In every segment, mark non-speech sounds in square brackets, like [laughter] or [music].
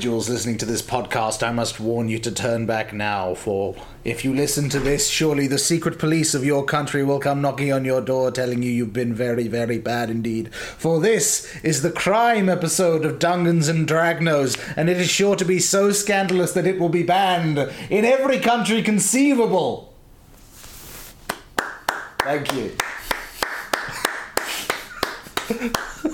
individuals listening to this podcast, I must warn you to turn back now, for if you listen to this, surely the secret police of your country will come knocking on your door telling you you've been very, very bad indeed. For this is the crime episode of Dungans and Dragnos, and it is sure to be so scandalous that it will be banned in every country conceivable. Thank you. [laughs]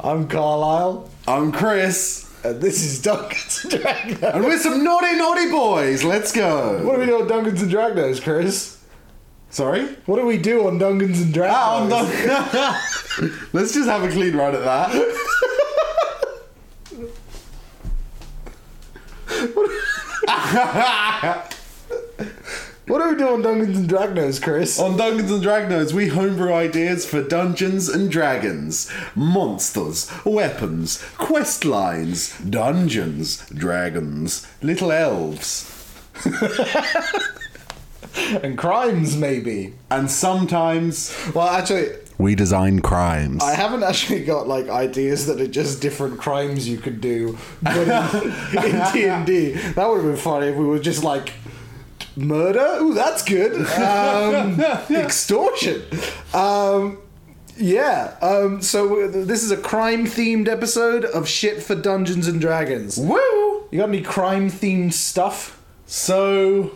I'm Carlisle, I'm Chris, and this is Dungans and Dragnos. and we're some naughty, naughty boys. Let's go. What do we do on Dungans and Dragnos, Chris? Sorry? What do we do on Dungans and Dragons? Ah, I'm done. [laughs] Let's just have a clean run at that. [laughs] [laughs] What do we do on Dungeons and Dragons, Chris? On Dungeons and Dragons, we homebrew ideas for Dungeons and Dragons, monsters, weapons, quest lines, dungeons, dragons, little elves, [laughs] And crimes, maybe. and sometimes Well, actually, we design crimes. I haven't actually got like ideas that are just different crimes you could do, but in, [laughs] in D and D, that would have been funny if we were just like murder. Ooh, that's good. [laughs] Um, extortion. Um, yeah. Um, so this is a crime-themed episode of shit for Dungeons and Dragons. Woo! You got any crime-themed stuff? So,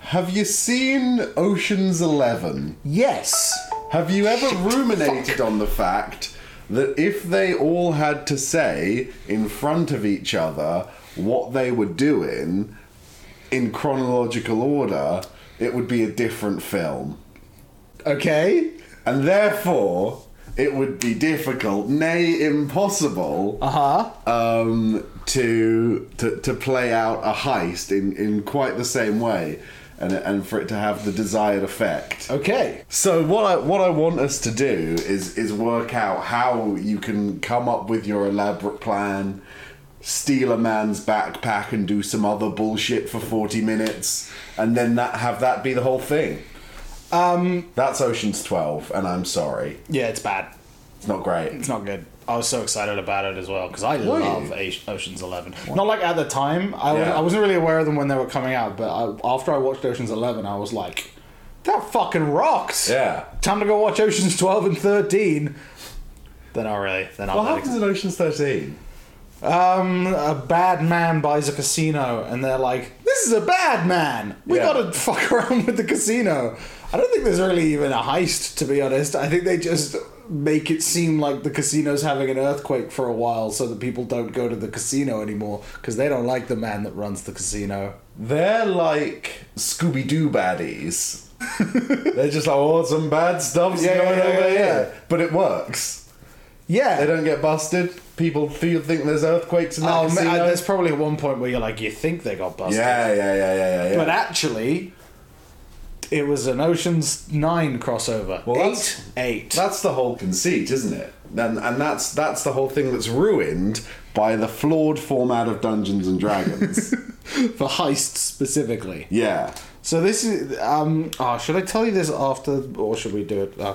have you seen Ocean's Eleven? Yes. Have you ever ruminated on the fact that if they all had to say in front of each other what they were doing in chronological order, it would be a different film? Okay. And therefore, it would be difficult, nay, impossible, Uh huh. um, to, to to play out a heist in, in quite the same way, and and for it to have the desired effect. Okay. So what I what I want us to do is is work out how you can come up with your elaborate plan, steal a man's backpack and do some other bullshit for 40 minutes and then that have that be the whole thing. Um. That's Ocean's 12 and I'm sorry. Yeah, it's bad. It's not great. It's not good. I was so excited about it as well because I Were love you? Ocean's Eleven. Not like at the time. I, was, I wasn't really aware of them when they were coming out, but I, after I watched Ocean's Eleven, I was like, "That fucking rocks!" Yeah. Time to go watch Ocean's Twelve and Thirteen. Then not really. Then What happens in Ocean's 13? Um, a bad man buys a casino, and they're like, "This is a bad man. We Yeah. gotta fuck [laughs] around with the casino." I don't think there's really even a heist, to be honest. I think they just make it seem like the casino's having an earthquake for a while, so that people don't go to the casino anymore because they don't like the man that runs the casino. They're like Scooby Doo baddies. [laughs] They're just like, oh, some bad stuff's Yeah, going yeah, over yeah, here. But it works. Yeah. They don't get busted. People feel think there's earthquakes in that Oh, casino. man, there's probably at one point where you're like, you think they got busted. yeah, yeah, yeah, yeah, yeah, yeah. But actually, it was an Ocean's Nine crossover. Well, eight, that's- eight. that's the whole conceit, isn't it? And and that's that's the whole thing that's ruined by the flawed format of Dungeons and Dragons. [laughs] for heists specifically. yeah. So this is um. Oh, should I tell you this after, or should we do it? Uh,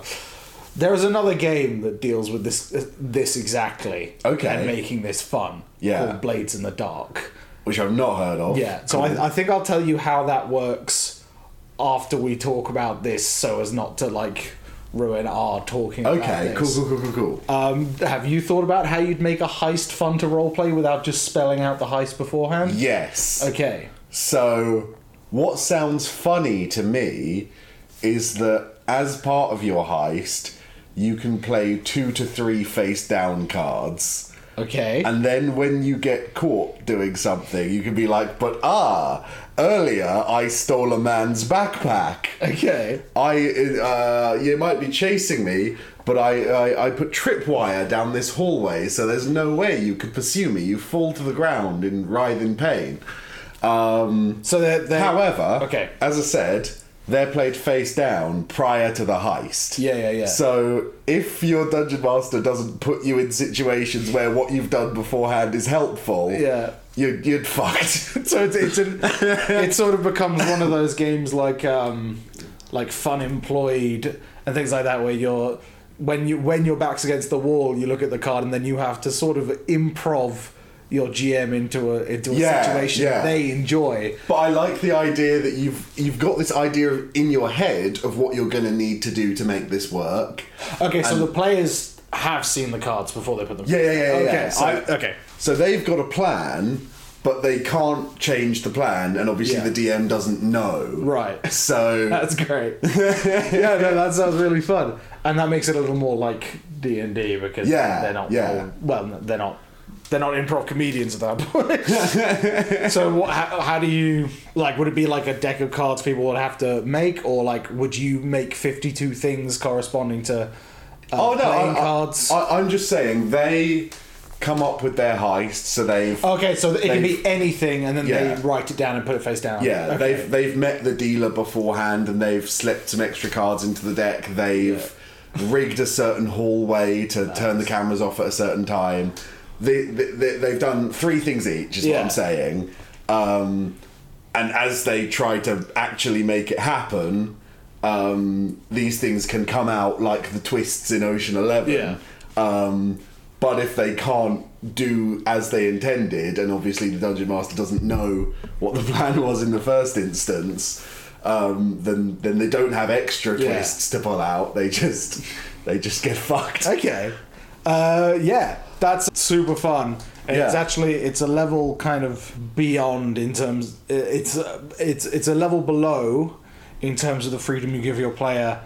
there is another game that deals with this uh, this exactly. Okay. And making this fun. Yeah. Called Blades in the Dark. Which I've not heard of. Yeah. So I, I think I'll tell you how that works after we talk about this, so as not to like ruin our talking. Okay, cool, cool, cool, cool, cool. Um, have you thought about how you'd make a heist fun to roleplay without just spelling out the heist beforehand? Yes. Okay. So, what sounds funny to me is that as part of your heist, you can play two to three face down cards. Okay. And then when you get caught doing something, you can be like, but ah, earlier I stole a man's backpack. okay. I, uh, you might be chasing me, but I, I, I put tripwire down this hallway, so there's no way you could pursue me. You fall to the ground in writhing pain. Um, So they're, they're However, Okay. as I said, they're played face down prior to the heist. Yeah, yeah, yeah. So if your dungeon master doesn't put you in situations where what you've done beforehand is helpful, Yeah. you're, you're fucked. [laughs] so it's, it's an, [laughs] it sort of becomes one of those games like um, like Funemployed and things like that where you're when you when your back's against the wall you look at the card and then you have to sort of improv your GM into a into a Yeah, situation yeah. they enjoy. But I like the idea that you've you've got this idea in your head of what you're going to need to do to make this work. Okay, so the players have seen the cards before they put them. Yeah, yeah, yeah, Okay, yeah. So, I, okay. So they've got a plan, but they can't change the plan, and obviously Yeah. the DM doesn't know. Right. [laughs] So [laughs] That's great. [laughs] yeah, no, that sounds really fun, and that makes it a little more like D and D because Yeah, they're not. yeah. all- well, they're not. They're not improv comedians at that point. [laughs] so, what, how, how do you like? Would it be like a deck of cards people would have to make, or like would you make fifty-two things corresponding to uh, oh no, playing I, cards? I, I'm just saying they come up with their heist, so they've okay, so it can be anything, and then Yeah. they write it down and put it face down. Yeah, Okay. they've they've met the dealer beforehand and they've slipped some extra cards into the deck. They've rigged a certain hallway to [laughs] turn the cameras off at a certain time. They, they, they've done three things each, is Yeah. what I'm saying. Um, and as they try to actually make it happen, um, these things can come out like the twists in Ocean Eleven. Yeah. Um, but if they can't do as they intended, and obviously the dungeon master doesn't know what the [laughs] plan was in the first instance, um, then then they don't have extra Yeah. twists to pull out. They just they just get fucked. Okay. Uh, yeah, that's super fun. It's Yeah. actually it's a level kind of beyond in terms. It's uh, it's it's a level below in terms of the freedom you give your player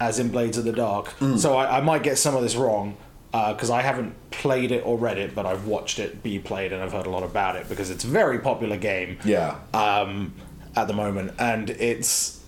as in Blades of the Dark. Mm. So I, I might get some of this wrong because I haven't played it or read it, but I've watched it be played and I've heard a lot about it because it's a very popular game Yeah. um, at the moment, and it's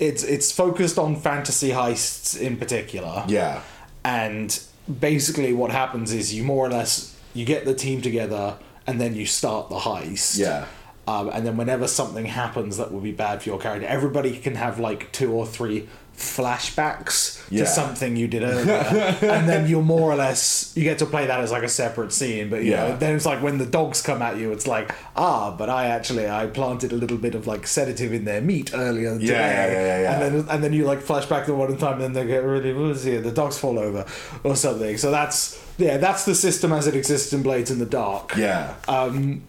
it's it's focused on fantasy heists in particular Yeah. and basically what happens is you more or less you get the team together and then you start the heist Yeah. um, and then whenever something happens that would be bad for your character everybody can have like two or three flashbacks Yeah. to something you did [laughs] earlier and then you're more or less you get to play that as like a separate scene but you Yeah. know then it's like when the dogs come at you it's like ah but i actually i planted a little bit of like sedative in their meat earlier today yeah, yeah, yeah. and then and then you like flash back to one time and then they get really woozy and the dogs fall over or something so that's yeah that's the system as it exists in blades in the dark Yeah. um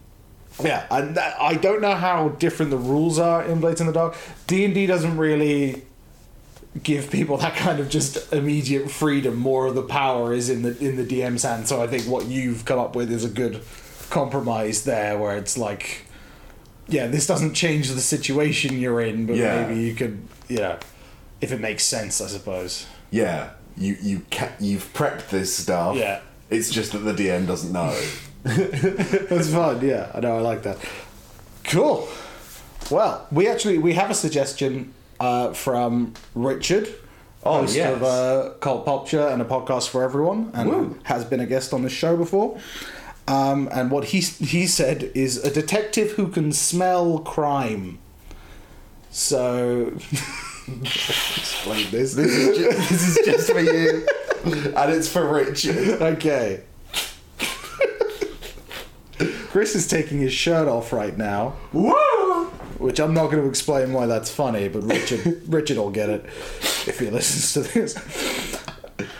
yeah and that, i don't know how different the rules are in blades in the dark d&d doesn't really give people that kind of just immediate freedom more of the power is in the in the dm's hand so i think what you've come up with is a good compromise there where it's like yeah this doesn't change the situation you're in but Yeah. maybe you could yeah if it makes sense i suppose yeah. You you ca- you've prepped this stuff. Yeah. It's just that the DM doesn't know. [laughs] [laughs] That's fun. Yeah, I know. I like that. Cool. Well, we actually we have a suggestion uh, from Richard, Oh, host yes. of uh, Cult Culture and a podcast for everyone, and Woo. has been a guest on the show before. Um, and what he he said is a detective who can smell crime. So, [laughs] explain this. This is just, this is just for you, and it's for Richard. okay. [laughs] Chris is taking his shirt off right now. Woo! Which I'm not going to explain why that's funny, but Richard [laughs] Richard will get it if he listens to this.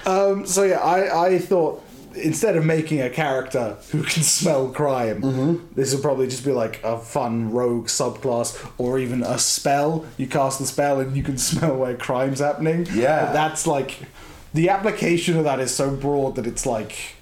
Um, so yeah, I, I thought instead of making a character who can smell crime, this would probably just be like a fun rogue subclass, or even a spell. You cast the spell and you can [laughs] smell where crime's happening. Yeah. But that's like the application of that is so broad that it's like.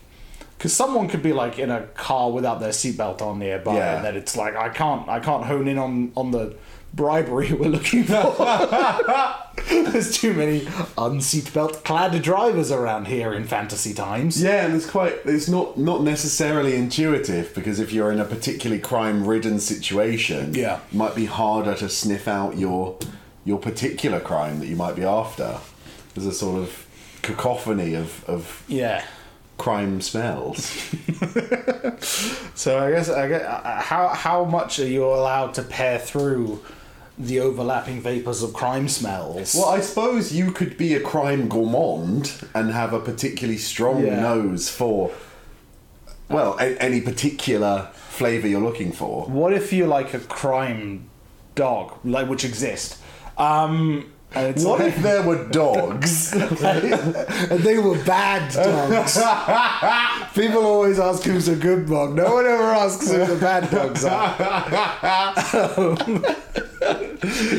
Because someone could be like in a car without their seatbelt on nearby, Yeah. and then it's like I can't, I can't hone in on on the bribery [laughs] we're looking for. [laughs] There's too many unseatbelt clad drivers around here in fantasy times. Yeah, and it's quite it's not not necessarily intuitive because if you're in a particularly crime-ridden situation, Yeah. it might be harder to sniff out your your particular crime that you might be after. There's a sort of cacophony of, of Yeah. Crime smells. [laughs] So I guess I guess uh, how how much are you allowed to pair through the overlapping vapors of crime smells? Well, I suppose you could be a crime gourmand and have a particularly strong Yeah. nose for, well, a- any particular flavour you're looking for. What if you like a crime dog, like which exist? Um, And it's What like- if there were dogs? [laughs] and they were bad dogs. [laughs] People always ask who's a good dog. No one ever asks who the bad dogs are. [laughs]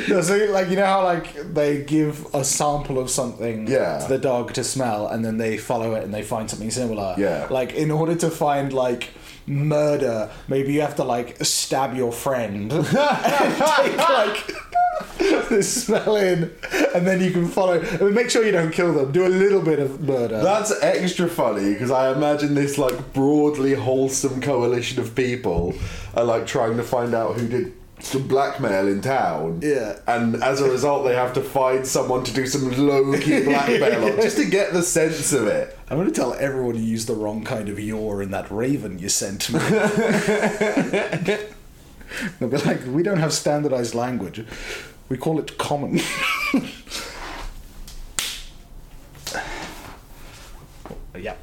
No, so, like you know how like they give a sample of something Yeah. to the dog to smell, and then they follow it and they find something similar. Yeah. Like in order to find like murder, maybe you have to like stab your friend and [laughs] take like the smell in, and then you can follow. I mean, make sure you don't kill them. Do a little bit of murder. That's extra funny because I imagine this like broadly wholesome coalition of people are like trying to find out who did some blackmail in town. Yeah. And as a result, they have to find someone to do some low key [laughs] blackmail on just to get the sense of it. I'm going to tell everyone you used the wrong kind of yaw in that raven you sent me. [laughs] They'll be like, we don't have standardized language. We call it common. [laughs] yeah.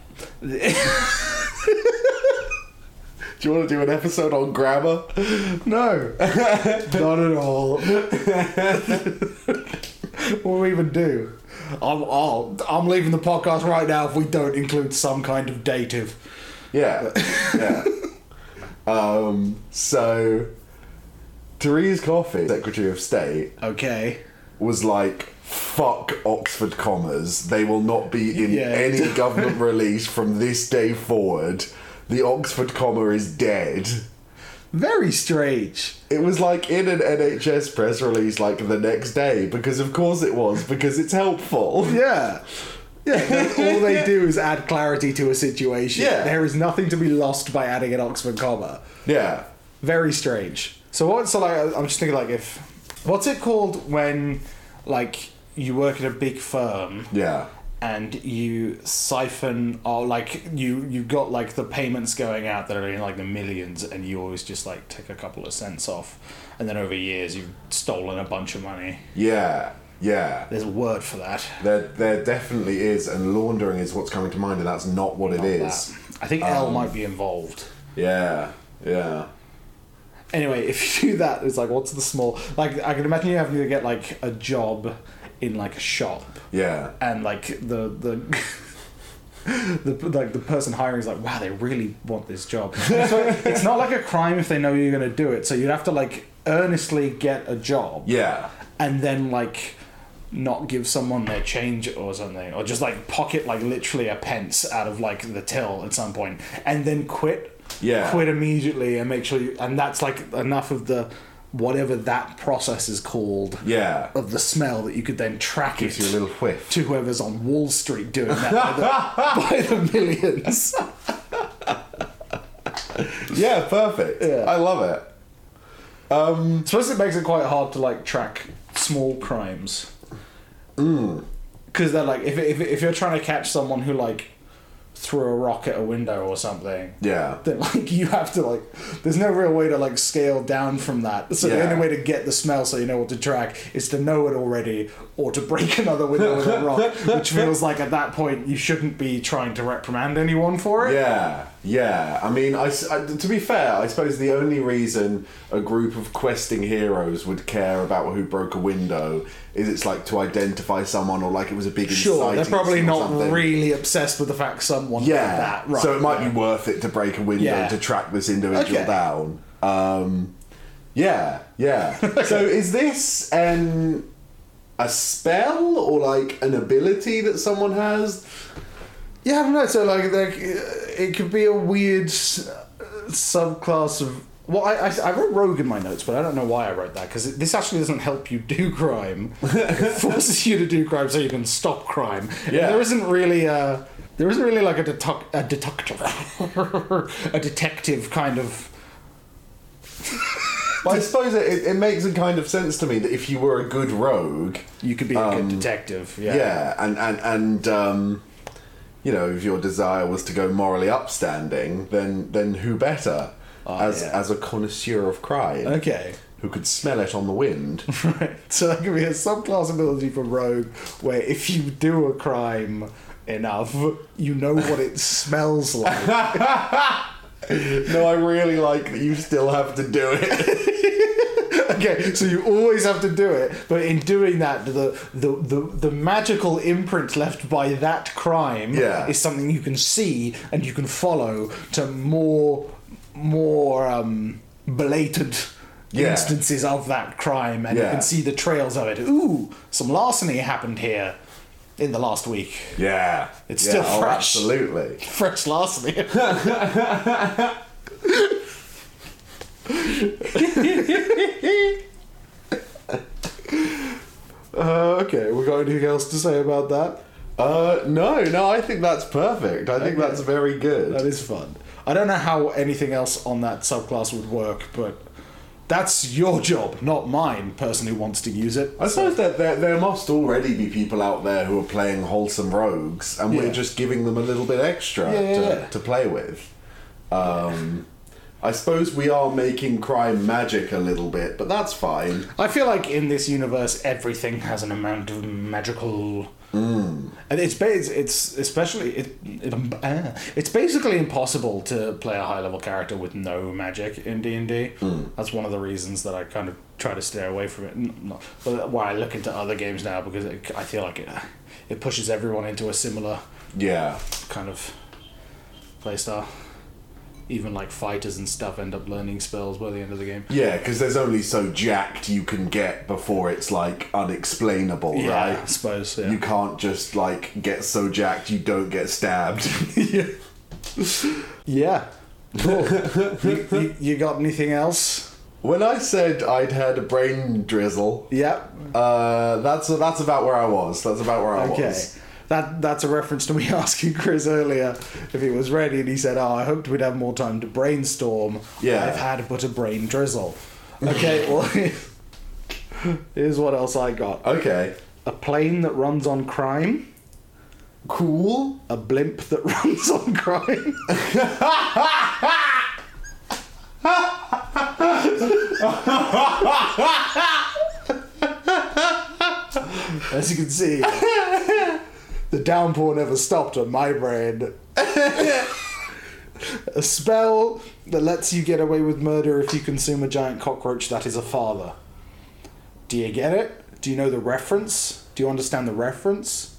Do you want to do an episode on grammar? No, [laughs] not at all. [laughs] what do we even do? I'm, i I'm leaving the podcast right now if we don't include some kind of dative. Yeah. Yeah. [laughs] um, so, Therese Coffey, Secretary of State, Okay. was like, fuck Oxford commas. They will not be in Yeah. any government release from this day forward. The Oxford comma is dead. Very strange. It was like in an NHS press release like the next day because of course it was because it's helpful. [laughs] Yeah. Yeah, all they do is add clarity to a situation. Yeah. There is nothing to be lost by adding an Oxford comma. Yeah. Very strange. So what's So like, I'm just thinking like if, what's it called when, like, you work at a big firm Yeah. And you siphon or like you you got like the payments going out that are in like the millions and you always just like take a couple of cents off and then over years you've stolen a bunch of money Yeah. Yeah. there's a word for that There, there definitely is, and laundering is what's coming to mind, and that's not what it is. That. i think l um, might be involved Yeah, yeah, anyway if you do that it's like what's the small like i can imagine you having to get like a job in like a shop yeah, and like the the [laughs] the like the person hiring is like, wow, they really want this job. So [laughs] it's not like a crime if they know you're going to do it. So you'd have to like earnestly get a job yeah, and then like not give someone their change or something, or just like pocket like literally a pence out of like the till at some point, and then quit. Yeah. Quit immediately and make sure you. And that's like enough of the whatever that process is called yeah. of the smell that you could then track Gives it you a little whiff. to whoever's on Wall Street doing that by the, [laughs] by the millions. Yeah, perfect. Yeah. I love it. I suppose it makes it quite hard to like track small crimes. Mm. Because they're like, if, if, if you're trying to catch someone who like threw a rock at a window or something, Yeah, then like you have to like, there's no real way to like scale down from that. So the only way to get the smell so you know what to track is to know it already or to break [laughs] another window with a rock, which [laughs] feels like at that point you shouldn't be trying to reprimand anyone for it. yeah, yeah. I mean, I, I- to be fair, I suppose the only reason a group of questing heroes would care about who broke a window is it's like to identify someone or like it was a big Sure, they're probably not something. really obsessed with the fact someone Yeah, did that. Right, so it might yeah. be worth it to break a window Yeah. to track this individual Okay. down. Um, yeah, yeah. [laughs] so is this an a spell or like an ability that someone has? Yeah, I don't know. So like, like uh, it could be a weird subclass of. Well, I, I, I wrote rogue in my notes, but I don't know why I wrote that because this actually doesn't help you do crime. it [laughs] forces you to do crime so you can stop crime. And Yeah. there isn't really a. There isn't really like a detuc- a detective, [laughs] a detective kind of. [laughs] But I suppose it, it, it makes a kind of sense to me that if you were a good rogue, You could be a Um, good detective. Yeah. yeah, and and and um, you know, if your desire was to go morally upstanding, then then who better ah, as Oh, yeah. as a connoisseur of crime Okay. who could smell it on the wind? [laughs] Right. So that could be a subclass ability for rogue, where if you do a crime enough, you know what it [laughs] smells like. [laughs] no, I really like that you still have to do it. [laughs] okay, so you always have to do it, but in doing that, the the the, the magical imprint left by that crime Yeah. is something you can see and you can follow to more more um, blatant Yeah. instances of that crime, and you can see the trails of it. Ooh, some larceny happened here in the last week. Yeah. It's Yeah, still oh, fresh. Absolutely. [laughs] Fresh larceny. [laughs] [laughs] uh, okay, we got anything else to say about that? Uh, no, no, I think that's perfect. I think Okay. that's very good. That is fun. I don't know how anything else on that subclass would work, but that's your job, not mine. Person who wants to use it. I suppose that there, there must already be people out there who are playing wholesome rogues, and Yeah. we're just giving them a little bit extra Yeah, yeah, to, to play with. Um, I suppose we are making crime magic a little bit, but that's fine. I feel like in this universe, everything has an amount of magical. Mm. And it's it's, it's especially it, it uh, it's basically impossible to play a high level character with no magic in D and D. Mm. That's one of the reasons that I kind of try to stay away from it. Not, but why I look into other games now because it, I feel like it it pushes everyone into a similar Yeah. kind of playstyle. Even like fighters and stuff end up learning spells by the end of the game. Yeah, because there's only so jacked you can get before it's like unexplainable, Yeah, I right? suppose. Yeah. You can't just like get so jacked you don't get stabbed. [laughs] Yeah. Cool. [laughs] you, you, you got anything else? when I said I'd had a brain drizzle, Yep. uh, that's that's about where I was. That's about where I Okay. was. That that's a reference to me [laughs] asking Chris earlier if he was ready, and he said, "Oh, I hoped we'd have more time to brainstorm. Yeah. I've had but a brain drizzle." [laughs] Okay, well, [laughs] here's what else I got: Okay. a plane that runs on crime, Cool. a blimp that runs on crime. As you can see, the downpour never stopped on my brain. a spell that lets you get away with murder if you consume a giant cockroach that is a father. Do you get it? Do you know the reference? Do you understand the reference?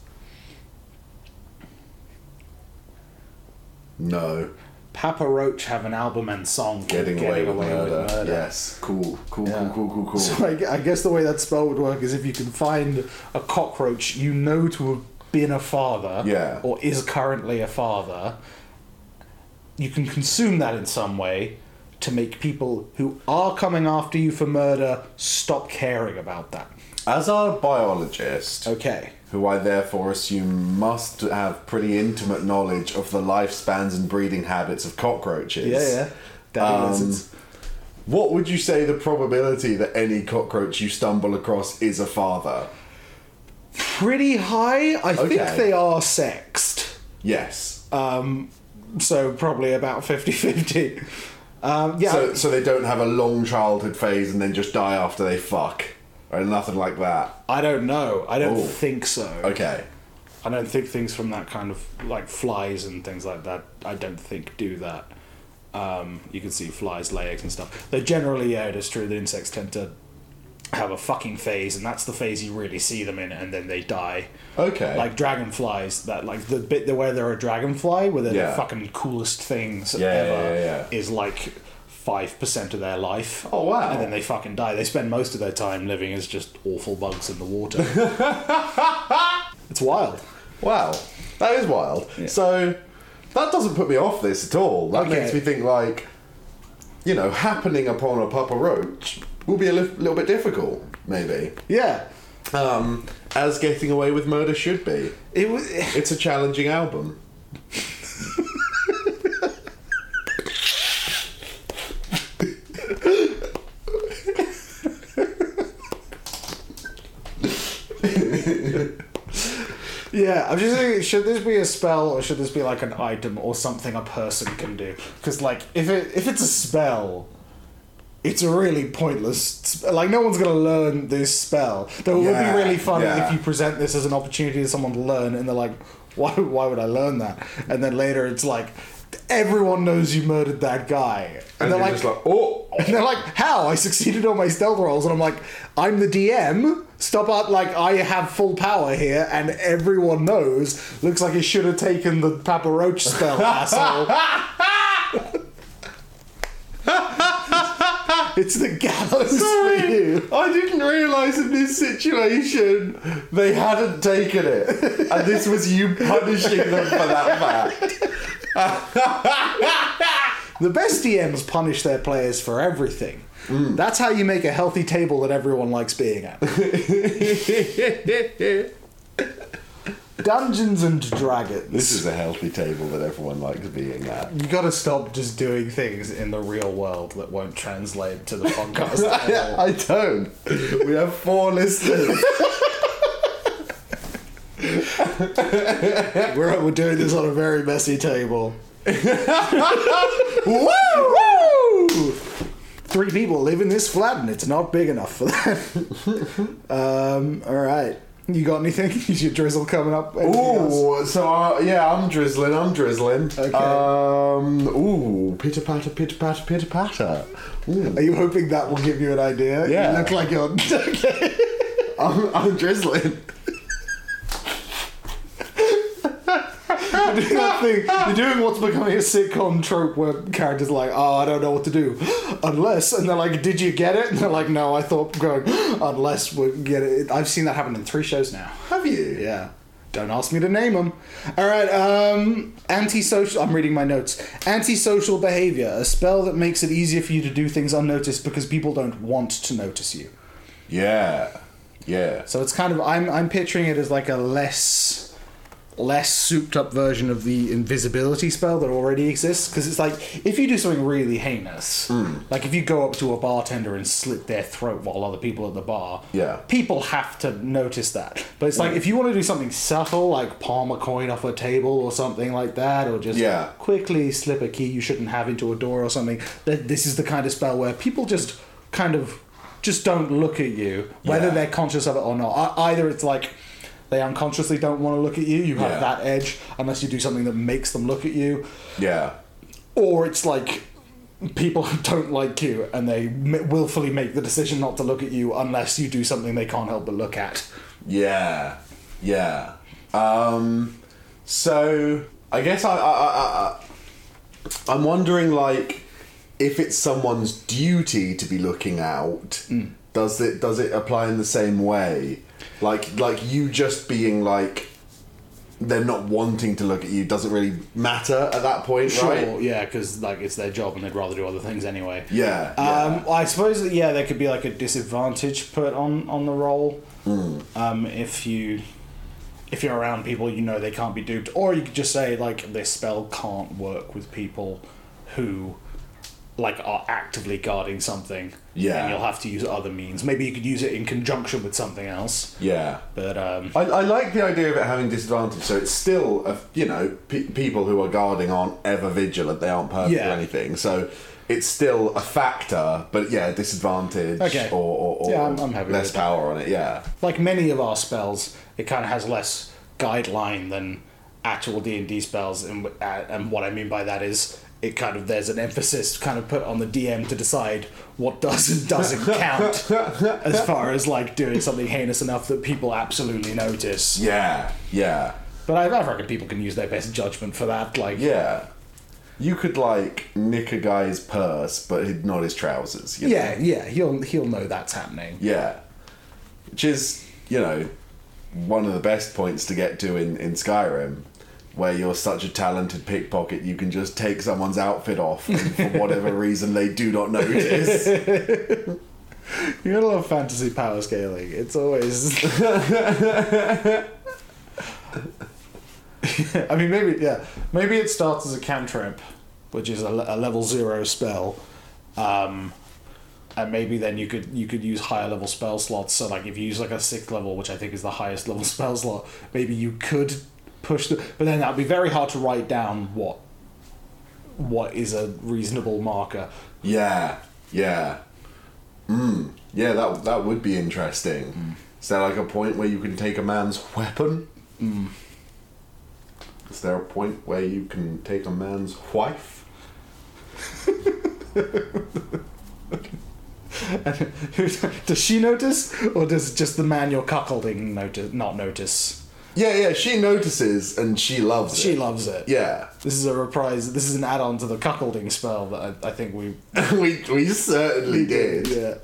No. Papa Roach have an album and song called Getting, away, with, murder. Murder. Yes. Cool. Cool. Yeah. Cool. Cool. Cool. Cool. So I, I guess the way that spell would work is if you can find a cockroach you know to have been a father, Yeah. or is currently a father, you can consume that in some way to make people who are coming after you for murder stop caring about that. As our biologist, Okay. who I therefore assume must have pretty intimate knowledge of the lifespans and breeding habits of cockroaches. Yeah, yeah. Um. What would you say the probability that any cockroach you stumble across is a father? Pretty high. I think they are sexed. Yes. Um, so probably about 50-50. Um, yeah. So, so they don't have a long childhood phase and then just die after they fuck, or nothing like that. I don't know. I don't Oh. think so. Okay. I don't think things from that kind of like flies and things like that. I don't think do that. Um, you can see flies lay eggs and stuff. Though generally, yeah, it is true that insects tend to have a fucking phase, and that's the phase you really see them in, and then they die. Okay. Like dragonflies, that like the bit where they're a dragonfly, where they're Yeah. the fucking coolest things Yeah, ever, yeah, is like five percent of their life. Oh, wow. And then they fucking die. They spend most of their time living as just awful bugs in the water. [laughs] it's wild. Wow, that is wild. So that doesn't put me off this at all. That Okay. makes me think like, you know, happening upon a Papa Roach will be a li- little bit difficult, maybe. Yeah. Um, as getting away with murder should be. It was. [laughs] It's a challenging album. Yeah, I'm just thinking, should this be a spell or should this be like an item or something a person can do? Because like, if it if it's a spell, it's a really pointless. Like, no one's gonna learn this spell. Though it would be really funny yeah. if you present this as an opportunity to someone to learn, and they're like, "Why? Why would I learn that?" And then later it's like. everyone knows you murdered that guy. And, they're like, like, oh, [laughs] and they're like, how? I succeeded on my stealth rolls. And I'm like, I'm the DM. Stop out. Like, I have full power here, and everyone knows. Looks like he should have taken the Papa Roach spell, [laughs] asshole. [laughs] [laughs] it's the gallows for you. I didn't realise in this situation they hadn't taken it. And this was you punishing them for that fact. [laughs] The best DMs punish their players for everything. Mm. That's how you make a healthy table that everyone likes being at. [laughs] Dungeons and Dragons. This is a healthy table that everyone likes being at. You gotta stop just doing things in the real world that won't translate to the podcast at. [laughs] I don't. We have four listeners. [laughs] We're, we're doing this on a very messy table. Woo! [laughs] Woo! Three people live in this flat and it's not big enough for that. um, alright. You got anything? [laughs] Is your drizzle coming up? Ooh, so uh, yeah, I'm drizzling. I'm drizzling. Okay. Um. Ooh, pitter patter, pitter patter, pitter patter. Ooh, Are you hoping that will give you an idea? Yeah. You look like you're. [laughs] okay. I'm, I'm drizzling. You're doing that thing. You're doing what's becoming a sitcom trope where characters are like, oh, I don't know what to do. [gasps] Unless. And they're like, did you get it? And they're like, no, I thought going, [gasps] unless we get it. I've seen that happen in three shows now. Have you? Yeah. Don't ask me to name them. All right. Um, antisocial. I'm reading my notes. Antisocial behavior, a spell that makes it easier for you to do things unnoticed because people don't want to notice you. Yeah. Yeah. So it's kind of. I'm I'm picturing it as like a less less souped up version of the invisibility spell that already exists because it's like if you do something really heinous hmm. like if you go up to a bartender and slit their throat while other people at the bar Yeah. people have to notice that but it's like if you want to do something subtle like palm a coin off a table or something like that or just Yeah. quickly slip a key you shouldn't have into a door or something that this is the kind of spell where people just kind of just don't look at you whether Yeah. they're conscious of it or not either it's like they unconsciously don't want to look at you you have Yeah. that edge unless you do something that makes them look at you Yeah. or it's like people [laughs] don't like you and they willfully make the decision not to look at you unless you do something they can't help but look at Yeah. Yeah. Um. So I guess I, I, I, I I'm wondering like if it's someone's duty to be looking out. Does it does it apply in the same way? Like like you just being like they're not wanting to look at you doesn't really matter at that point, Sure, right? yeah, because like it's their job and they'd rather do other things anyway. Yeah. yeah. Um, I suppose that yeah, there could be like a disadvantage put on on the roll. Hmm. Um, if you if you're around people you know they can't be duped, or you could just say like this spell can't work with people who like are actively guarding something. Yeah. and you'll have to use other means. Maybe you could use it in conjunction with something else. yeah. But um, I, I like the idea of it having disadvantage. So it's still, a, you know, pe- people who are guarding aren't ever vigilant. They aren't perfect Yeah. or anything. So it's still a factor, but yeah, disadvantage Okay. or, or, or Yeah, I'm- I'm happy less power on it. Yeah, like many of our spells, it kind of has less guideline than actual D and D spells, and uh, and what I mean by that is it kind of there's an emphasis kind of put on the DM to decide what does and doesn't count [laughs] as far as like doing something heinous enough that people absolutely notice. yeah, yeah, But I, I reckon people can use their best judgment for that. Like, yeah. You could like nick a guy's purse, but not his trousers. you know? yeah, yeah, he'll he'll know that's happening. Yeah. Which is, you know, one of the best points to get to in, in Skyrim, where you're such a talented pickpocket, you can just take someone's outfit off, and for whatever [laughs] reason they do not notice. [laughs] You gotta love fantasy power scaling. It's always. [laughs] I mean, maybe yeah, maybe it starts as a cantrip, which is a, a level zero spell, um, and maybe then you could you could use higher level spell slots. So like if you use like a sixth level, which I think is the highest level spell slot, maybe you could push the. But then that'd be very hard to write down what what is a reasonable marker. Yeah, yeah. Mm, yeah, that, that would be interesting. Is there like a point where you can take a man's weapon? Is there a point where you can take a man's wife? [laughs] does she notice, or does just the man you're cuckolding notice not notice? Yeah, yeah, she notices and she loves it. She loves it. Yeah. This is a reprise. This is an add-on to the cuckolding spell that I, I think we. [laughs] we, we certainly did. Yeah.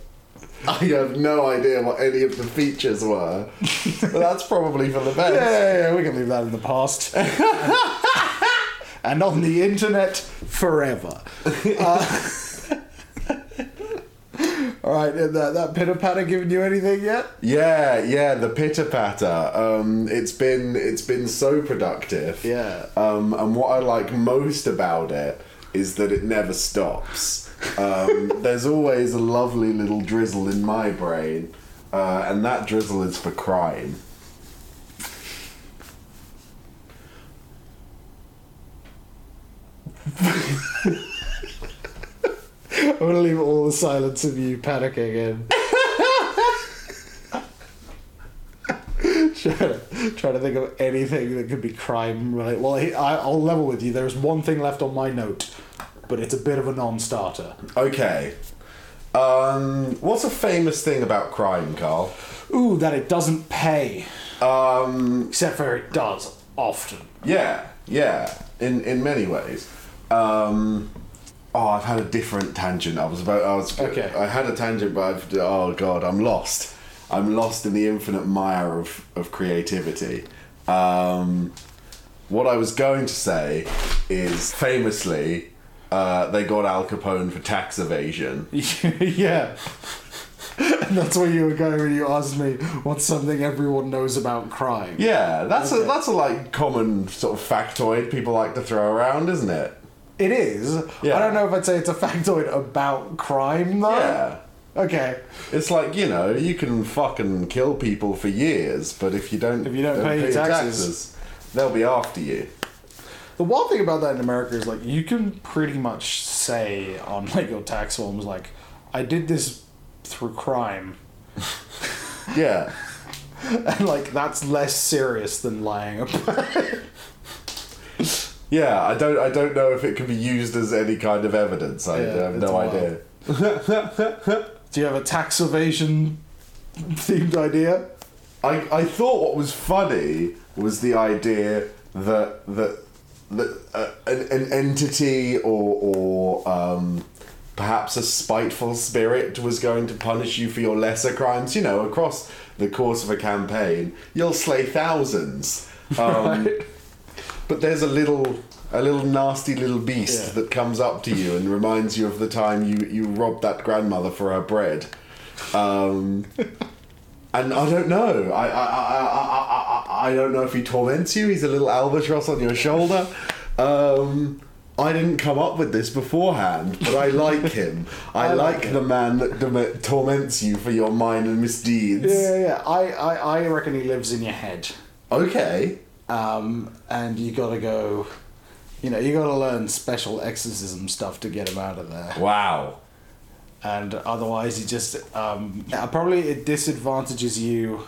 I have no idea what any of the features were. but [laughs] that's probably for the best. Yeah, yeah, yeah, we can leave that in the past. [laughs] and on the internet forever. Uh, all right, and that, that pitter patter giving you anything yet? Yeah, yeah, the pitter patter. Um, it's been it's been so productive. Yeah. Um, and what I like most about it is that it never stops. Um, [laughs] there's always a lovely little drizzle in my brain, uh, and that drizzle is for crime. [laughs] [laughs] I'm gonna leave all the silence of you panicking in. [laughs] trying, to, trying to think of anything that could be crime related. Well, I, I'll level with you. There's one thing left on my note, but it's a bit of a non-starter. Okay. Um, what's a famous thing about crime, Carl? Ooh, that it doesn't pay. Um, Except for it does often. Yeah, yeah, in in many ways. Um, oh, I've had a different tangent. I was about. I was. Okay. I had a tangent, but I've. Oh God, I'm lost. I'm lost in the infinite mire of of creativity. Um, what I was going to say is famously, uh, they got Al Capone for tax evasion. [laughs] yeah. And [laughs] that's where you were going when you asked me what's something everyone knows about crime. Yeah, that's a that's a like common sort of factoid people like to throw around, isn't it? It is. Yeah. I don't know if I'd say it's a factoid about crime though. Yeah. Okay. It's like you know you can fucking kill people for years, but if you don't If you don't pay your taxes. they'll be after you. The wild thing about that in America is like you can pretty much say on like your tax forms like I did this through crime. [laughs] Yeah, [laughs] And like that's less serious than lying about [laughs] yeah. I don't I don't know if it can be used as any kind of evidence. I Yeah, have no idea. [laughs] Do you have a tax evasion themed idea? I, I thought what was funny was the idea that that that uh, an, an entity or or um, perhaps a spiteful spirit was going to punish you for your lesser crimes. You know, across the course of a campaign, you'll slay thousands. [laughs] Um, Right. But there's a little a little nasty little beast Yeah. that comes up to you and reminds you of the time you, you robbed that grandmother for her bread. Um, [laughs] and I don't know. I, I, I, I, I, I don't know if he torments you. He's a little albatross on your shoulder. Um, I didn't come up with this beforehand, but I like [laughs] him. I, I like like, him. the man that dem- torments you for your minor misdeeds. Yeah, yeah, yeah. I, I, I reckon he lives in your head. Okay. Um, and you gotta go, you know, you gotta learn special exorcism stuff to get him out of there. Wow. And otherwise, you just, um, probably it disadvantages you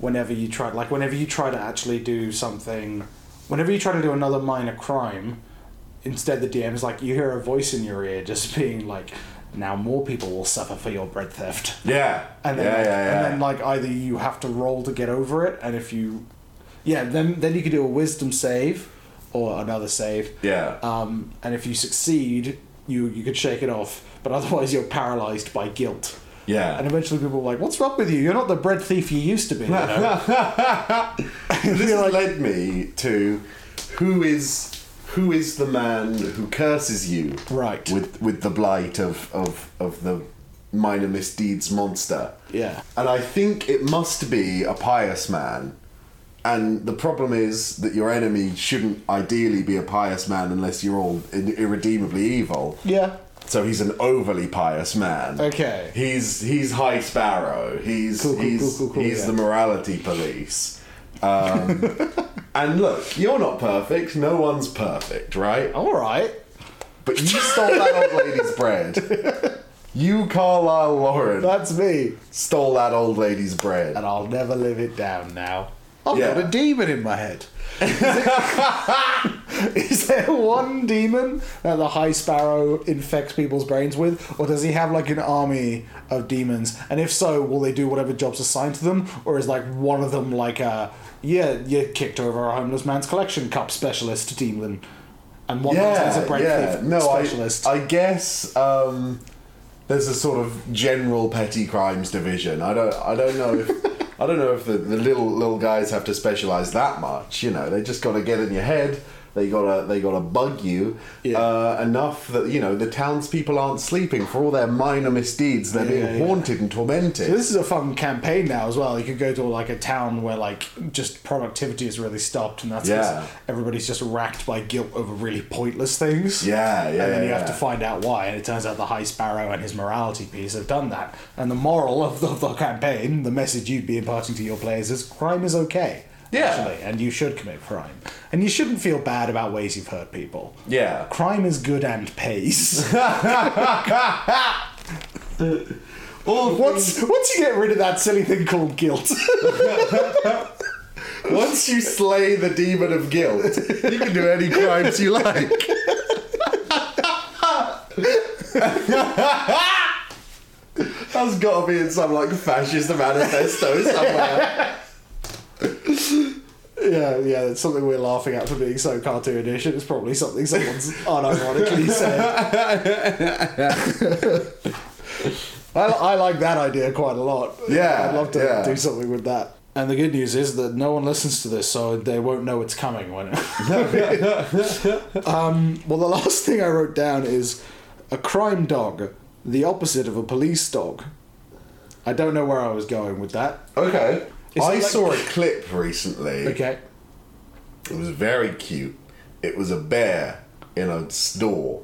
whenever you try, like, whenever you try to actually do something, whenever you try to do another minor crime, instead the DM is like, you hear a voice in your ear just [laughs] being like, now more people will suffer for your bread theft. Yeah. and then yeah, yeah, yeah. and then like either you have to roll to get over it, and if you, yeah, then then you could do a wisdom save or another save. yeah. Um, and if you succeed, you you could shake it off, but otherwise you're paralyzed by guilt. yeah. And eventually people are like, "What's wrong with you? You're not the bread thief you used to be." You know? [laughs] [laughs] this has led me to who is who is the man who curses you Right. with with the blight of of of the minor misdeeds monster yeah. and i think it must be a pious man and the problem is that your enemy shouldn't ideally be a pious man unless you're all irredeemably evil Yeah. so he's an overly pious man Okay. He's he's High Sparrow. He's Cool, cool, he's cool, he's yeah. the morality police. Um, [laughs] and look, you're not perfect. No one's perfect, right? All right. But you stole that old lady's bread. [laughs] You, Carlisle Lauren, That's me, stole that old lady's bread. and I'll never live it down now. I've Yeah. got a demon in my head. [laughs] Is there one demon that the High Sparrow infects people's brains with, or does he have like an army of demons? And if so, will they do whatever jobs assigned to them, or is like one of them like a yeah, you kicked over a homeless man's collection cup specialist demon, and one of them is a break thief No, specialist? I, I guess um, there's a sort of general petty crimes division. I don't, I don't know if, I don't know if the, the little little guys have to specialize that much. You know, they just got to get in your head. They gotta, they gotta bug you Yeah. uh, enough that you know the townspeople aren't sleeping for all their minor misdeeds. They're Yeah, being haunted and tormented. So this is a fun campaign now as well. You could go to like a town where like just productivity is really stopped, and that's Yeah. everybody's just racked by guilt over really pointless things. Yeah, yeah, And then you have to find out why, and it turns out the High Sparrow and his morality piece have done that. And the moral of the, of the campaign, the message you'd be imparting to your players is crime is okay. Yeah. Actually, and you should commit crime, and you shouldn't feel bad about ways you've hurt people. Yeah. Crime is good and pays. [laughs] All once once you get rid of that silly thing called guilt. [laughs] Once you slay the demon of guilt, you can do any crimes you like. [laughs] That's got to be in some like fascist manifesto somewhere. Yeah, yeah, it's something we're laughing at for being so cartoonish. It's probably something someone's [laughs] unironically said. [laughs] I, I like that idea quite a lot. Yeah, I'd love to yeah. do something with that. And the good news is that no one listens to this, so they won't know it's coming. When It... [laughs] um, well, the last thing I wrote down is a crime dog, the opposite of a police dog. I don't know where I was going with that. Okay. I like- saw a clip recently. Okay. It was very cute. It was a bear in a store.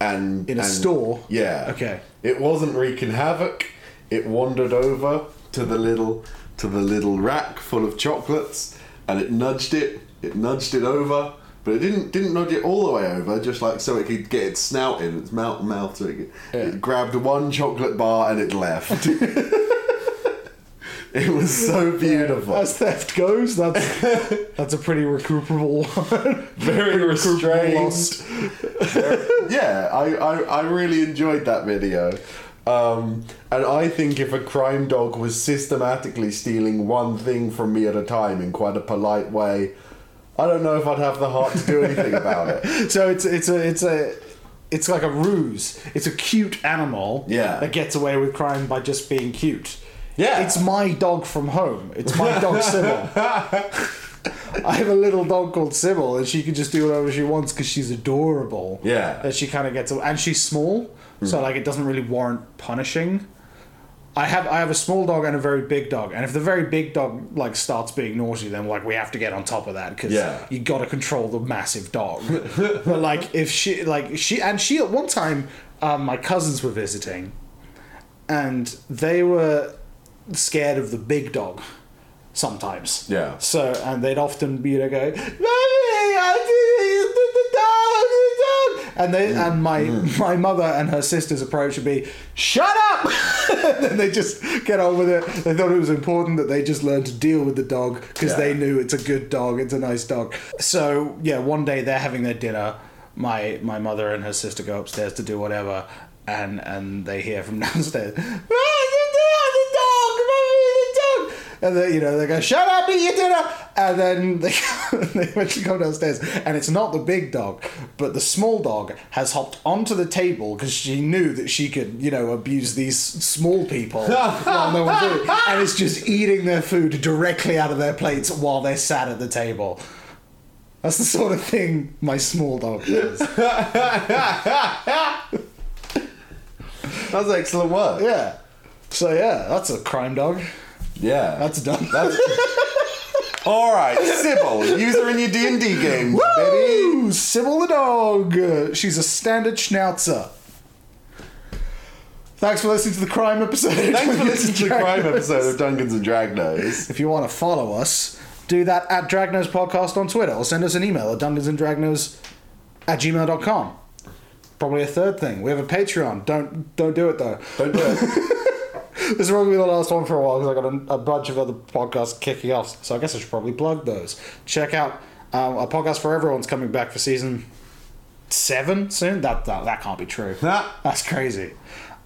And In a and- store? Yeah. Okay. It wasn't wreaking havoc. It wandered over to the little to the little rack full of chocolates and it nudged it. It nudged it over, but it didn't didn't nudge it all the way over, just like so it could get its snout in, its mouth mouth so it, Yeah. it grabbed one chocolate bar and it left. [laughs] [laughs] it was so beautiful. As theft goes, that's [laughs] that's a pretty recuperable one. [laughs] very restrained. yeah, I, I, I really enjoyed that video. Um, and I think if a crime dog was systematically stealing one thing from me at a time in quite a polite way, I don't know if I'd have the heart to do anything about it. so it's it's a it's a it's like a ruse. It's a cute animal Yeah. that gets away with crime by just being cute. Yeah. It's my dog from home. It's my dog Sybil. [laughs] I have a little dog called Sybil, and she can just do whatever she wants because she's adorable. Yeah. That she kind of gets, and she's small, so like it doesn't really warrant punishing. I have I have a small dog and a very big dog, and if the very big dog like starts being naughty, then like we have to get on top of that because Yeah. you got to control the massive dog. but like if she like she and she at one time, um, my cousins were visiting, and they were scared of the big dog sometimes. Yeah. So and they'd often be you know go, "Mommy, I did it, the dog, the dog," and they and my [laughs] my mother and her sister's approach would be, "Shut up!" [laughs] and then they just get on with it. They thought it was important that they just learn to deal with the dog because Yeah. they knew it's a good dog, it's a nice dog. So yeah, one day they're having their dinner. My my mother and her sister go upstairs to do whatever, and and they hear from [laughs] downstairs. "Ah, the dog, the dog, mommy, the dog." And then, you know, they go, shut up, eat your dinner! And then they, [laughs] they eventually come downstairs, and it's not the big dog, but the small dog has hopped onto the table because she knew that she could, you know, abuse these small people while no one's doing. [laughs] And it's just eating their food directly out of their plates while they're sat at the table. That's the sort of thing my small dog does. [laughs] That's excellent work. yeah. So, yeah, that's a crime dog. Yeah. That's done. That's [laughs] all right. Sybil, use her in your D and D games, baby. Sybil the dog. She's a standard schnauzer. Thanks for listening to the crime episode. Thanks for listening to the crime episode of Dungeons and Dragnos. If you want to follow us, do that at Dragnos Podcast on Twitter or send us an email at dungeonsanddragnos at gmail.com. Probably a third thing. We have a Patreon. Don't don't do it though. Don't do it. [laughs] [laughs] this is probably the last one for a while because I got a, a bunch of other podcasts kicking off. So I guess I should probably plug those. Check out um, a podcast for everyone's coming back for season seven soon. That that, that can't be true. That's crazy.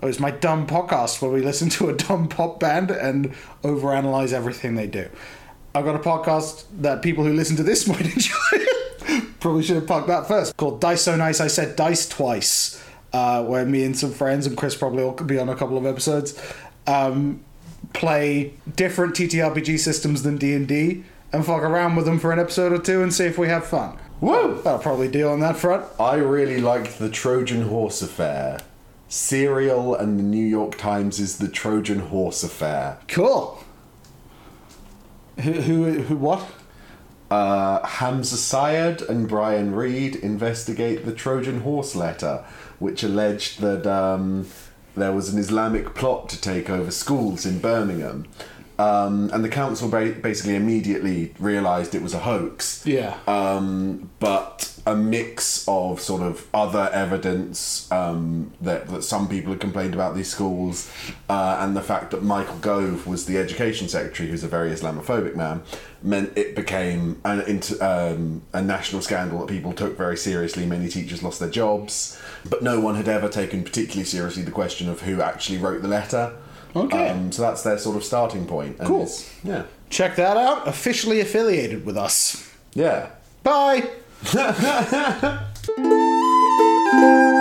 It was my dumb podcast where we listen to a dumb pop band and overanalyze everything they do. I've got a podcast that people who listen to this [laughs] might enjoy. Probably should have plugged that first. Called Dice So Nice I Said Dice Twice, uh, where me and some friends, and Chris probably will be on a couple of episodes, um, play different TTRPG systems than D&D and fuck around with them for an episode or two and see if we have fun. Woo! That'll probably deal on that front. I really liked the Trojan Horse Affair. Serial and the New York Times is the Trojan Horse Affair. Cool. Who, who, who what? Uh, Hamza Syed and Brian Reed investigate the Trojan Horse letter, which alleged that um, there was an Islamic plot to take over schools in Birmingham. Um, and the council ba- basically immediately realised it was a hoax. Yeah. Um, but a mix of sort of other evidence um, that, that some people had complained about these schools, uh, and the fact that Michael Gove was the education secretary, who's a very Islamophobic man, meant it became an, int- um, a national scandal that people took very seriously. Many teachers lost their jobs, but no one had ever taken particularly seriously the question of who actually wrote the letter. Okay. Um, so that's their sort of starting point. And Cool. Yeah. Check that out. Officially affiliated with us. Yeah. Bye. [laughs]